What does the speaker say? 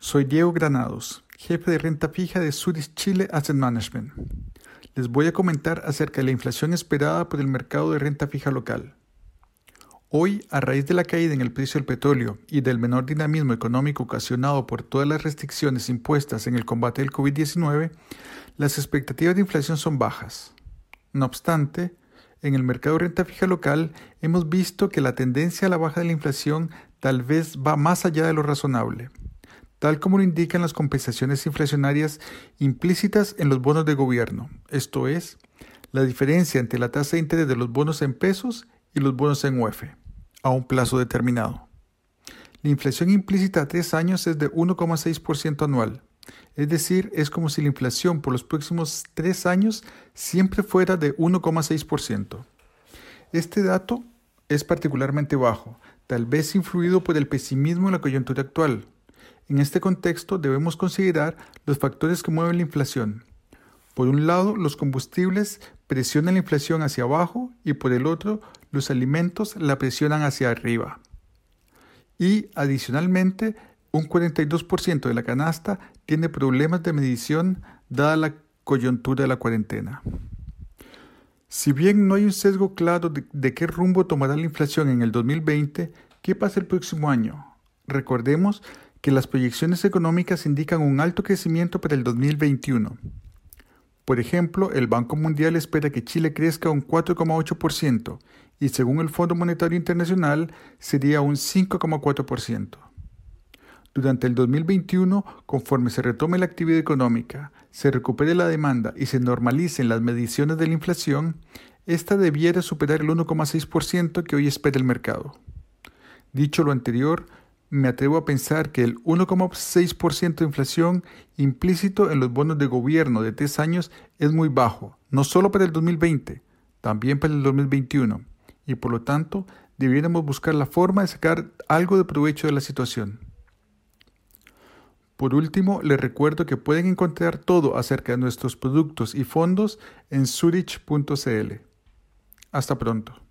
Soy Diego Granados, jefe de renta fija de Zurich Chile Asset Management. Les voy a comentar acerca de la inflación esperada por el mercado de renta fija local. Hoy, a raíz de la caída en el precio del petróleo y del menor dinamismo económico ocasionado por todas las restricciones impuestas en el combate del COVID-19, las expectativas de inflación son bajas. No obstante, en el mercado de renta fija local hemos visto que la tendencia a la baja de la inflación tal vez va más allá de lo razonable tal como lo indican las compensaciones inflacionarias implícitas en los bonos de gobierno, esto es, la diferencia entre la tasa de interés de los bonos en pesos y los bonos en UF, a un plazo determinado. La inflación implícita a tres años es de 1,6% anual, es decir, es como si la inflación por los próximos tres años siempre fuera de 1,6%. Este dato es particularmente bajo, tal vez influido por el pesimismo en la coyuntura actual, en este contexto debemos considerar los factores que mueven la inflación. Por un lado, los combustibles presionan la inflación hacia abajo y por el otro, los alimentos la presionan hacia arriba. Y adicionalmente, un 42% de la canasta tiene problemas de medición dada la coyuntura de la cuarentena. Si bien no hay un sesgo claro de, qué rumbo tomará la inflación en el 2020, ¿qué pasa el próximo año? Recordemos que las proyecciones económicas indican un alto crecimiento para el 2021. Por ejemplo, el Banco Mundial espera que Chile crezca un 4,8% y según el Fondo Monetario Internacional sería un 5,4%. Durante el 2021, conforme se retome la actividad económica, se recupere la demanda y se normalicen las mediciones de la inflación, esta debiera superar el 1,6% que hoy espera el mercado. Dicho lo anterior, me atrevo a pensar que el 1,6% de inflación implícito en los bonos de gobierno de tres años es muy bajo, no solo para el 2020, también para el 2021, y por lo tanto debiéramos buscar la forma de sacar algo de provecho de la situación. Por último, les recuerdo que pueden encontrar todo acerca de nuestros productos y fondos en zurich.cl. Hasta pronto.